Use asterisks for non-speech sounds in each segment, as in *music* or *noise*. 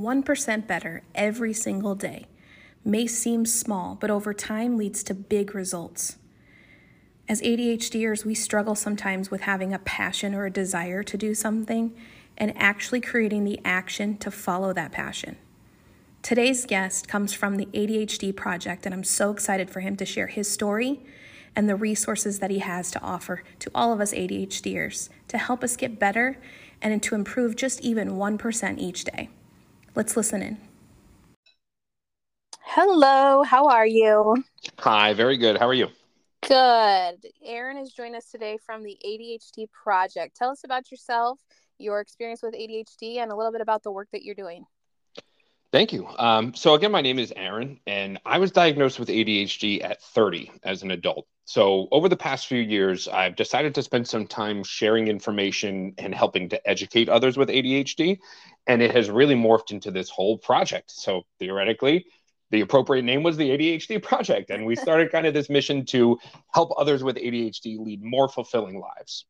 1% better every single day may seem small, but over time leads to big results. As ADHDers, we struggle sometimes with having a passion or a desire to do something and actually creating the action to follow that passion. Today's guest comes from the ADHD Project, and I'm so excited for him to share his story and the resources that he has to offer to all of us ADHDers to help us get better and to improve just even 1% each day. Let's listen in. Hello, how are you? Hi, very good. How are you? Good. Aaron is joining us today from the ADHD Project. Tell us about yourself, your experience with ADHD, and a little bit about the work that you're doing. Thank you. Um, so, again, my name is Aaron, and I was diagnosed with ADHD at 30 as an adult. So, over the past few years, I've decided to spend some time sharing information and helping to educate others with ADHD. And it has really morphed into this whole project. So, theoretically, the appropriate name was the ADHD Project. And we started kind of this mission to help others with ADHD lead more fulfilling lives.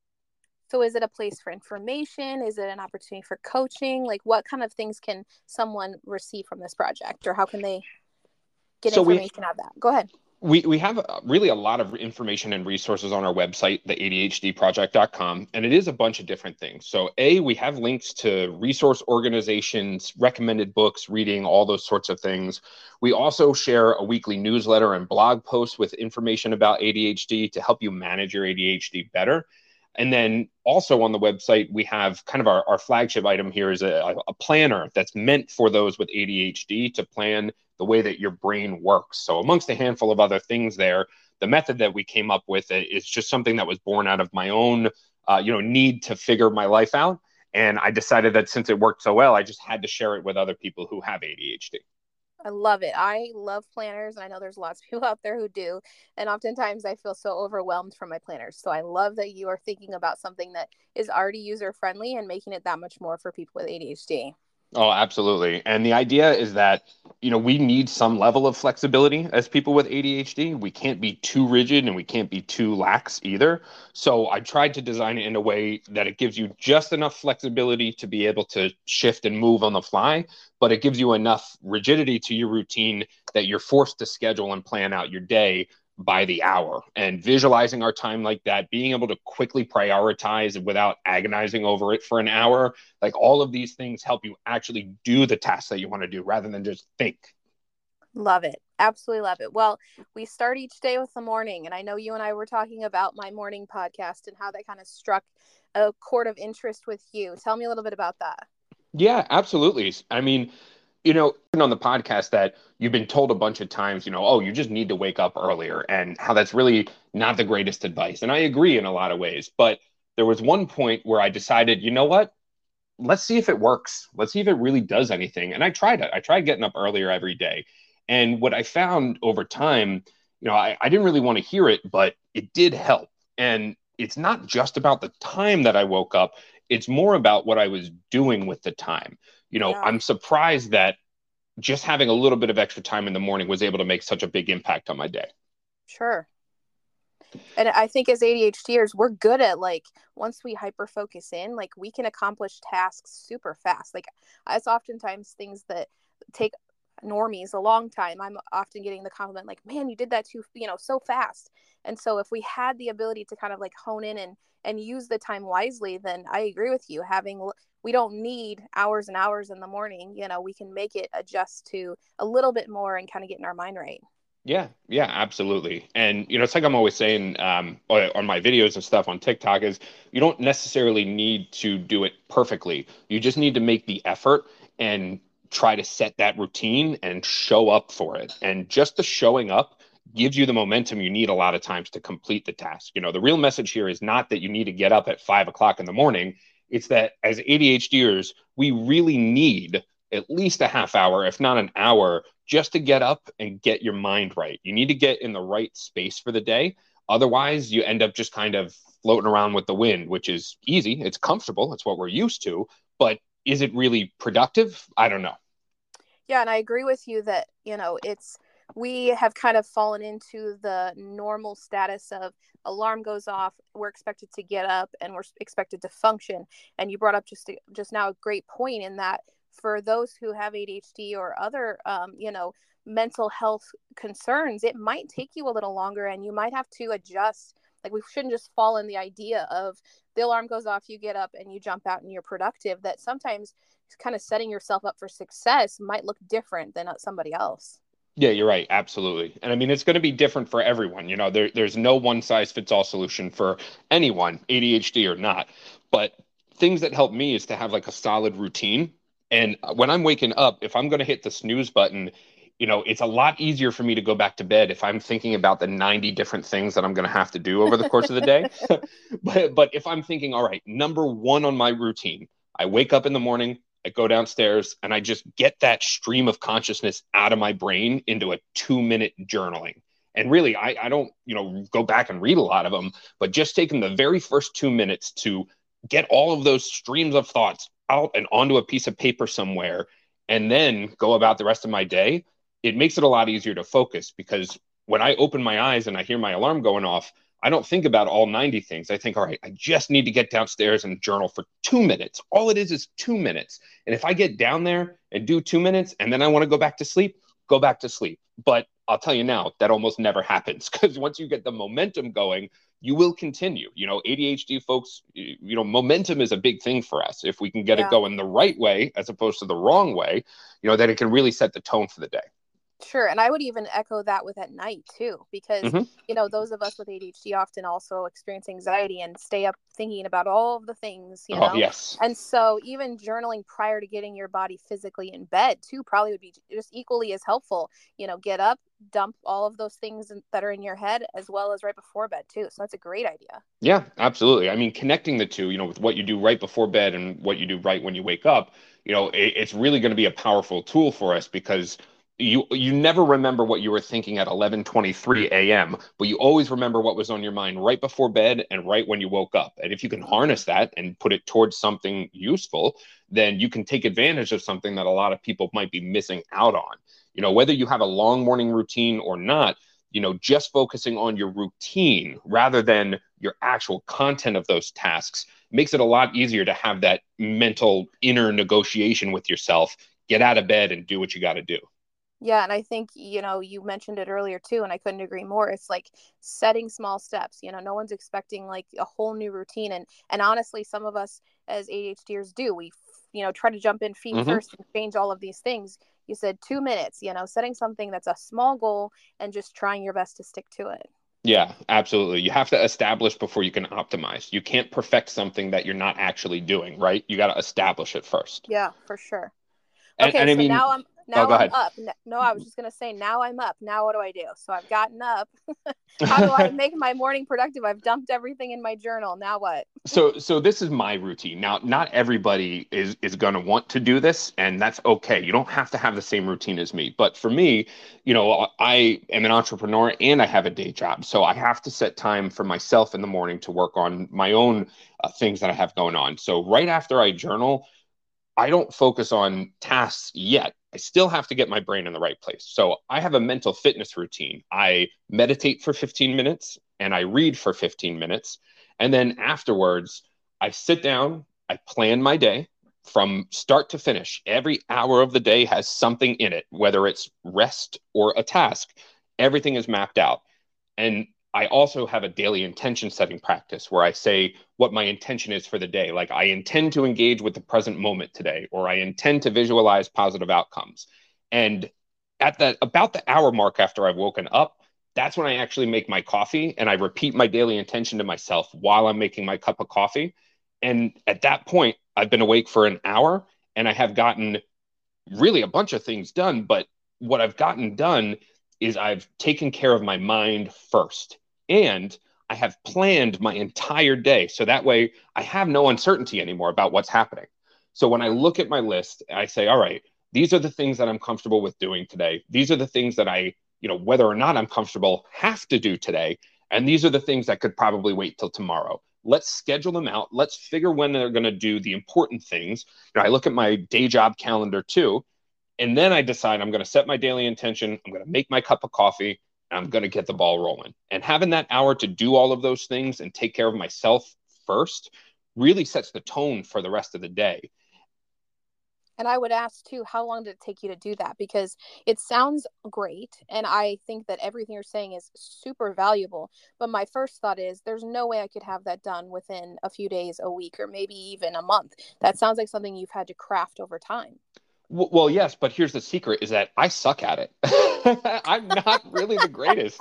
So is it a place for information? Is it an opportunity for coaching? Like what kind of things can someone receive from this project or how can they get so information we, out of that? Go ahead. We, we have uh, really a lot of information and resources on our website, the ADHDproject.com, and it is a bunch of different things. So, A, we have links to resource organizations, recommended books, reading, all those sorts of things. We also share a weekly newsletter and blog posts with information about ADHD to help you manage your ADHD better. And then also on the website, we have kind of our, our flagship item here is a, a planner that's meant for those with ADHD to plan the way that your brain works. So, amongst a handful of other things there, the method that we came up with is just something that was born out of my own, uh, you know, need to figure my life out. And I decided that since it worked so well, I just had to share it with other people who have ADHD. I love it. I love planners, and I know there's lots of people *laughs* out there who do. And oftentimes I feel so overwhelmed from my planners. So I love that you are thinking about something that is already user friendly and making it that much more for people with ADHD. Oh, absolutely. And the idea is that, you know, we need some level of flexibility as people with ADHD. We can't be too rigid and we can't be too lax either. So I tried to design it in a way that it gives you just enough flexibility to be able to shift and move on the fly, but it gives you enough rigidity to your routine that you're forced to schedule and plan out your day by the hour. And visualizing our time like that being able to quickly prioritize without agonizing over it for an hour like all of these things help you actually do the tasks that you want to do rather than just think. Love it. Absolutely love it. Well we start each day with the morning and i know you and i were talking about my morning podcast and how that kind of struck a chord of interest with you. Tell me a little bit about that. Yeah absolutely. I mean you know, on the podcast that you've been told a bunch of times, you know, oh, you just need to wake up earlier and how that's really not the greatest advice. And I agree in a lot of ways. But there was one point where I decided, you know what? Let's see if it works. Let's see if it really does anything. And I tried it. I tried getting up earlier every day. And what I found over time, you know, I, I didn't really want to hear it, but it did help. And it's not just about the time that I woke up, it's more about what I was doing with the time you know, yeah. I'm surprised that just having a little bit of extra time in the morning was able to make such a big impact on my day. Sure. And I think as ADHDers, we're good at like once we hyper focus in, like we can accomplish tasks super fast. Like it's oftentimes things that take normies a long time. I'm often getting the compliment like, "Man, you did that too, you know, so fast." And so if we had the ability to kind of like hone in and and use the time wisely, then I agree with you. Having we don't need hours and hours in the morning you know we can make it adjust to a little bit more and kind of get in our mind right yeah yeah absolutely and you know it's like i'm always saying um, on my videos and stuff on tiktok is you don't necessarily need to do it perfectly you just need to make the effort and try to set that routine and show up for it and just the showing up gives you the momentum you need a lot of times to complete the task you know the real message here is not that you need to get up at five o'clock in the morning it's that as ADHDers, we really need at least a half hour, if not an hour, just to get up and get your mind right. You need to get in the right space for the day. Otherwise, you end up just kind of floating around with the wind, which is easy. It's comfortable. It's what we're used to. But is it really productive? I don't know. Yeah. And I agree with you that, you know, it's, we have kind of fallen into the normal status of alarm goes off we're expected to get up and we're expected to function and you brought up just just now a great point in that for those who have ADHD or other, um, you know, mental health concerns, it might take you a little longer and you might have to adjust. Like, we shouldn't just fall in the idea of the alarm goes off, you get up and you jump out and you're productive. That sometimes kind of setting yourself up for success might look different than uh, somebody else. Yeah, you're right. Absolutely. And I mean, it's going to be different for everyone. You know, there, there's no one size fits all solution for anyone, ADHD or not. But things that help me is to have like a solid routine. And uh, when I'm waking up, if I'm going to hit the snooze button, you know, it's a lot easier for me to go back to bed if I'm thinking about the 90 different things that I'm going to have to do over the course of the day. *laughs* but, but if I'm thinking, all right, number one on my routine, I wake up in the morning, I go downstairs and I just get that stream of consciousness out of my brain into a two minute journaling. And really, I, I don't, you know, go back and read a lot of them, but just taking the very first two minutes to get all of those streams of thoughts out and onto a piece of paper somewhere and then go about the rest of my day, it makes it a lot easier to focus because when I open my eyes and I hear my alarm going off, I don't think about all 90 things. I think, all right, I just need to get downstairs and journal for two minutes. All it is is two minutes. And if I get down there and do two minutes and then I want to go back to sleep, go back to sleep. But I'll tell you now, that almost never *laughs* happens because once you get the momentum going, you will continue. You know, ADHD folks, you know, momentum is a big thing for us. If we can get yeah. it going the right way as opposed to the wrong way, you know, then it can really set the tone for the day. Sure. And I would even echo that with at night too, because, mm-hmm. you know, those of us with ADHD often also experience anxiety and stay up thinking about all of the things, you oh, know? Oh, yes. And so even journaling prior to getting your body physically in bed too probably would be just equally as helpful. You know, get up, dump all of those things that are in your head as well as right before bed too. So that's a great idea. Yeah, absolutely. I mean, connecting the two, you know, with what you do right before bed and what you do right when you wake up, you know, it, it's really going to be a powerful tool for us because you you never remember what you were thinking at 11:23 mm. a.m., but you always remember what was on your mind right before bed and right when you woke up. And if you can harness that and put it towards something useful, then you can take advantage of something that a lot of people might be missing out on. You know, whether you have a long morning routine or not, you know, just focusing on your routine rather than your actual content of those tasks makes it a lot easier to have that mental inner negotiation with yourself. Get out of bed and do what you got to do. Yeah, and I think, you know, you mentioned it earlier too, and I couldn't agree more. It's like setting small steps. You know, no one's expecting like a whole new routine. And and honestly, some of us as ADHDers do. We, you know, try to jump in feet mm-hmm. first and change all of these things. You said two minutes, you know, setting something that's a small goal and just trying your best to stick to it. Yeah, absolutely. You have to establish before you can optimize. You can't perfect something that you're not actually doing, right? You got to establish it first. Yeah, for sure. Okay, and, and so I mean, now I'm now oh, I'm up. No, I was just gonna say now I'm up. Now what do I do? So I've gotten up. *laughs* How do I *laughs* make my morning productive? I've dumped everything in my journal. Now what? so so this is my routine. Now not everybody is is gonna want to do this, and that's okay. You don't have to have the same routine as me. But for me, you know, I am an entrepreneur and I have a day job, so I have to set time for myself in the morning to work on my own uh, things that I have going on. So right after I journal. I don't focus on tasks yet I still have to get my brain in the right place. So I have a mental fitness routine. I meditate for 15 minutes and I read for 15 minutes. And then afterwards, I sit down, I plan my day from start to finish. Every hour of the day has something in it, whether it's rest or a task. Everything is mapped out. And I also have a daily intention setting practice where I say what my intention is for the day. Like, I intend to engage with the present moment today, or I intend to visualize positive outcomes. And at that about the hour mark after I've woken up, that's when I actually make my coffee and I repeat my daily intention to myself while I'm making my cup of coffee. And at that point, I've been awake for an hour and I have gotten really a bunch of things done. But what I've gotten done is I've taken care of my mind first and I have planned my entire day. So that way I have no uncertainty anymore about what's happening. So when I look at my list, I say, all right, these are the things that I'm comfortable with doing today. These are the things that I, you know, whether or not I'm comfortable, have to do today. And these are the things that could probably wait till tomorrow. Let's schedule them out. Let's figure when they're going to do the important things. You know, I look at my day job calendar too, and then I decide I'm going to set my daily intention. I'm going to make my cup of coffee. And I'm going to get the ball rolling. And having that hour to do all of those things and take care of myself first really sets the tone for the rest of the day. And I would ask too, how long did it take you to do that? Because it sounds great. And I think that everything you're saying is super valuable. But my first thought is there's no way I could have that done within a few days, a week, or maybe even a month. That sounds like something you've had to craft over time. Well, yes, but here's the secret: is that I suck at it. *laughs* I'm not really the greatest,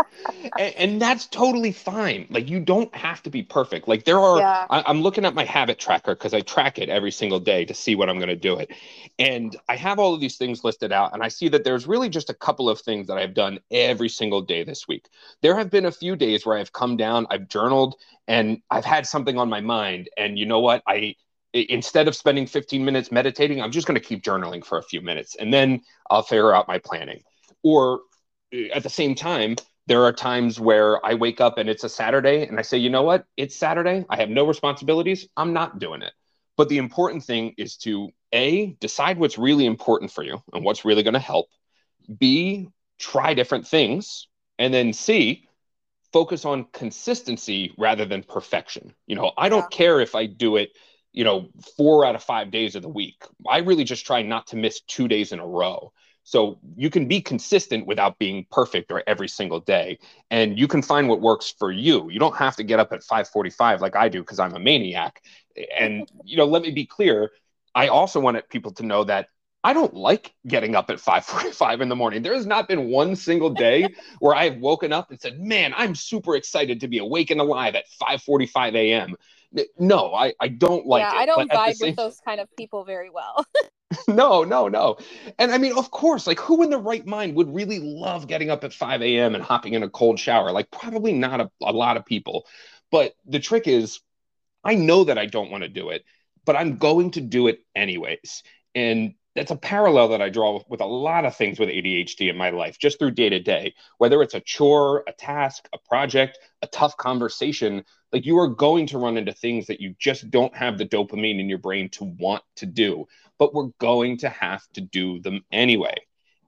and, and, that's totally fine. Like you don't have to be perfect. Like there are. Yeah. I, am looking at my habit tracker because I track it every single day to see what I'm going to do it, and I have all of these things listed out, and I see that there's really just a couple of things that I've done every single day this week. There have been a few days where I've come down, I've journaled, and I've had something on my mind, and you know what? I instead of spending 15 minutes meditating, I'm just going to keep journaling for a few minutes and then I'll figure out my planning. Or uh, at the same time, there are times where I wake up and it's a Saturday and I say, you know what? It's Saturday. I have no responsibilities. I'm not doing it. But the important thing is to A, decide what's really important for you and what's really going to help. B, try different things. And then C, focus on consistency rather than perfection. You know, I don't care if I do it you know, four out of five days of the week. I really just try not to miss two days in a row. So you can be consistent without being perfect or every single day. And you can find what works for you. You don't have to get up at 545 like I do because I'm a maniac. And, *laughs* you know, let me be clear. I also wanted people to know that I don't like getting up at 5:45 in the morning. There has not been one single day *laughs* where I've woken up and said, "Man, I'm super excited to be awake and alive at 5:45 a.m." No, I, I don't like yeah, it. I don't vibe same... with those kind of people very well. *laughs* *laughs* no, no, no. And I mean, of course, like who in the right mind would really love getting up at 5 a.m. and hopping in a cold shower? Like, probably not a, a lot of people. But the trick is, I know that I don't want to do it, but I'm going to do it anyways. And that's a parallel that I draw with a lot of things with ADHD in my life, just through day to day, whether it's a chore, a task, a project, a tough conversation like you are going to run into things that you just don't have the dopamine in your brain to want to do but we're going to have to do them anyway.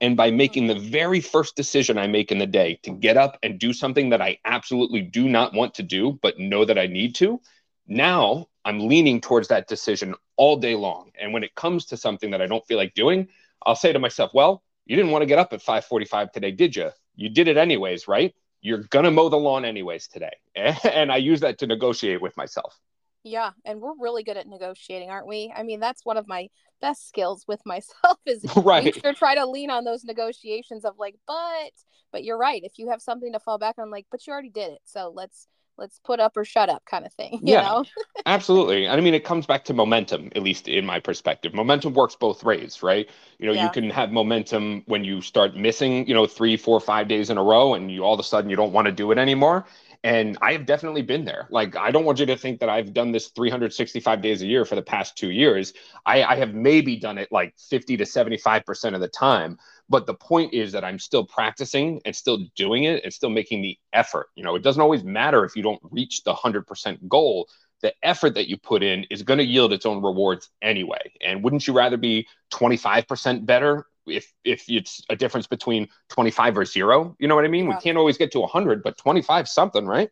And by making the very first decision i make in the day to get up and do something that i absolutely do not want to do but know that i need to now i'm leaning towards that decision all day long. And when it comes to something that i don't feel like doing i'll say to myself well you didn't want to get up at 5:45 today did you you did it anyways right you're going to mow the lawn anyways today. *laughs* And I use that to negotiate with myself. Yeah, and we're really good at negotiating, aren't we? I mean, that's one of my best skills with *laughs* myself is *laughs* right. to try to lean on those negotiations of like, but but you're right. If you have something to fall back on, like, but you already did it, so let's let's put up or shut up kind of thing you yeah, know? *laughs* absolutely. And i mean it comes back to momentum at least in my perspective. Momentum works both ways right? You know yeah. you can have momentum when you start missing you know three four five days in a row and you all of a sudden you don't want to do it anymore and I have definitely been there. Like, I don't want you to think that I've done this 365 days a year for the past two years. I, I have maybe done it like 50 to 75% of the time. But the point is that I'm still practicing and still doing it and still making the effort. You know, it doesn't always matter if you don't reach the 100% goal. The effort that you put in is going to yield its own rewards anyway. And wouldn't you rather be 25% better if if it's a difference between 25 or zero you know what i mean yeah. we can't always get to 100 but 25 something right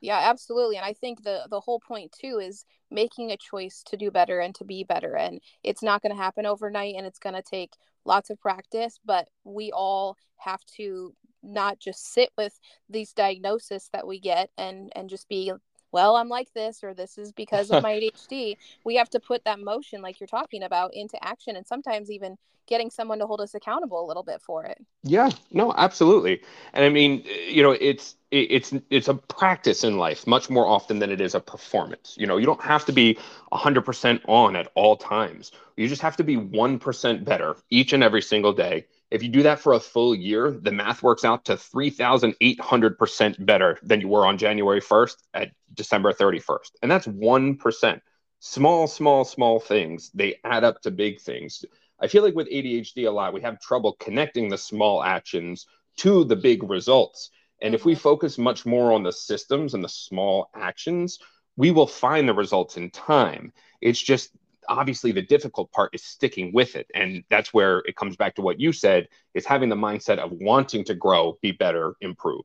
yeah absolutely and i think the the whole point too is making a choice to do better and to be better and it's not going to happen overnight and it's going to take lots of practice but we all have to not just sit with these diagnoses that we get and and just be well, I'm like this, or this is because of my *laughs* ADHD. we have to put that motion, like you're talking about, into action, and sometimes even getting someone to hold us accountable a little bit for it. Yeah, no, absolutely. And I mean, you know, it's it's it's a practice in life much more often than it is a performance. You know, you don't have to be 100% on at all times. You just have to be 1% better each and every single day if you do that for a full year, the math works out to 3,800% better than you were on January 1st at December 31st. And that's 1%. Small, small, small things, they add up to big things. I feel like with ADHD a lot, we have trouble connecting the small actions to the big results. And if we mm-hmm. focus much more on the systems and the small actions, we will find the results in time. It's just obviously the difficult part is sticking with it. And that's where it comes back to what you said is having the mindset of wanting to grow be better improve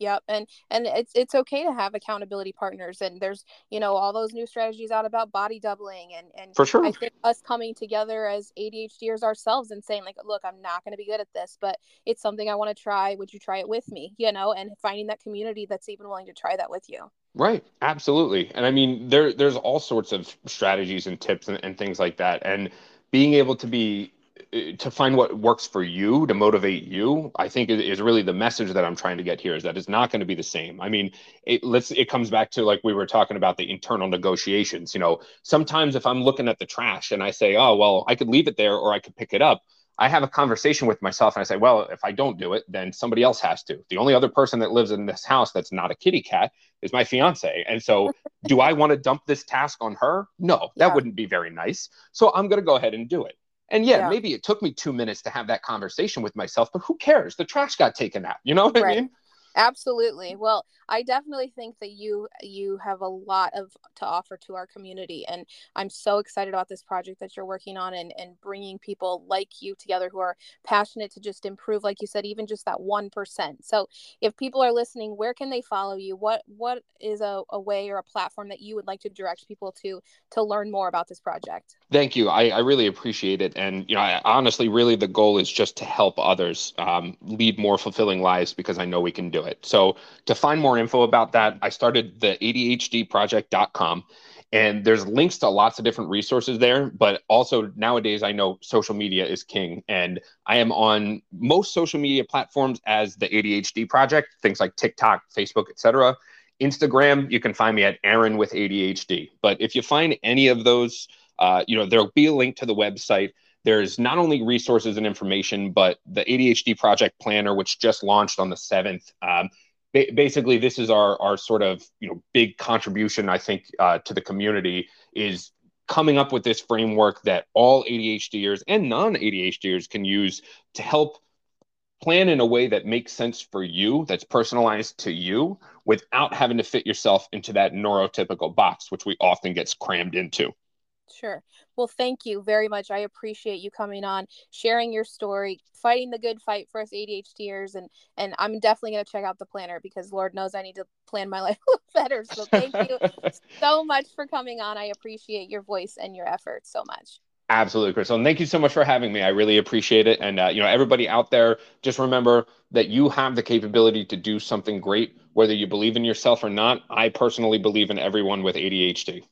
Yep, and and it's it's okay to have accountability partners, and there's you know all those new strategies out about body doubling, and and for sure, I think us coming together as ADHDers ourselves and saying like, look, I'm not going to be good at this, but it's something I want to try. Would you try it with me? You know, and finding that community that's even willing to try that with you. Right, absolutely, and I mean there there's all sorts of strategies and tips and, and things like that, and being able to be to find what works for you to motivate you i think is really the message that i'm trying to get here is that it's not going to be the same. I mean it let's it comes back to like we were talking about the internal negotiations you know. Sometimes if i'm looking at the trash and i say oh well i could leave it there or i could pick it up i have a conversation with myself and i say well if i don't do it then somebody else has to. The only other person that lives in this house that's not a kitty cat is my fiance. And so do i want to dump this task on her? No that yeah. wouldn't be very nice. So i'm going to go ahead and do it and yeah, yeah, maybe it took me two minutes to have that conversation with myself, but who cares? The trash got taken out. You know what right. I mean? Absolutely. Well, I definitely think that you you have a lot of to offer to our community and I'm so excited about this project that you're working on and and bringing people like you together who are passionate to just improve like you said even just that 1%. So, if people are listening, where can they follow you? What what is a, a way or a platform that you would like to direct people to to learn more about this project? Thank you. I, I really appreciate it and you know, I, honestly really the goal is just to help others um, lead more fulfilling lives because I know we can do it. So to find more info about that, I started the ADHDproject.com. And there's links to lots of different resources there, but also nowadays I know social media is king. And I am on most social media platforms as the ADHD Project, things like TikTok, Facebook, etc. Instagram, you can find me at Aaron with ADHD. But if you find any of those, uh, you know, there'll be a link to the website. There's not only resources and information, but the ADHD Project Planner, which just launched on the 7th. Um, ba- basically, this is our, our sort of you know big contribution, I think, uh, to the community is coming up with this framework that all ADHDers and non ADHDers can use to help plan in a way that makes sense for you, that's personalized to you, without having to fit yourself into that neurotypical box, which we often gets crammed into. Sure. Well, thank you very much. I appreciate you coming on, sharing your story, fighting the good fight for us ADHDers, and and I'm definitely going to check out the planner because Lord knows I need to plan my *laughs* life a little better. So thank *laughs* you so much for coming on. I appreciate your voice and your efforts so much. Absolutely, Crystal. And thank you so much for having me. I really appreciate it. And uh, you know, everybody out there, just remember that you have the capability to do something great, whether you believe in yourself or not. I personally believe in everyone with ADHD.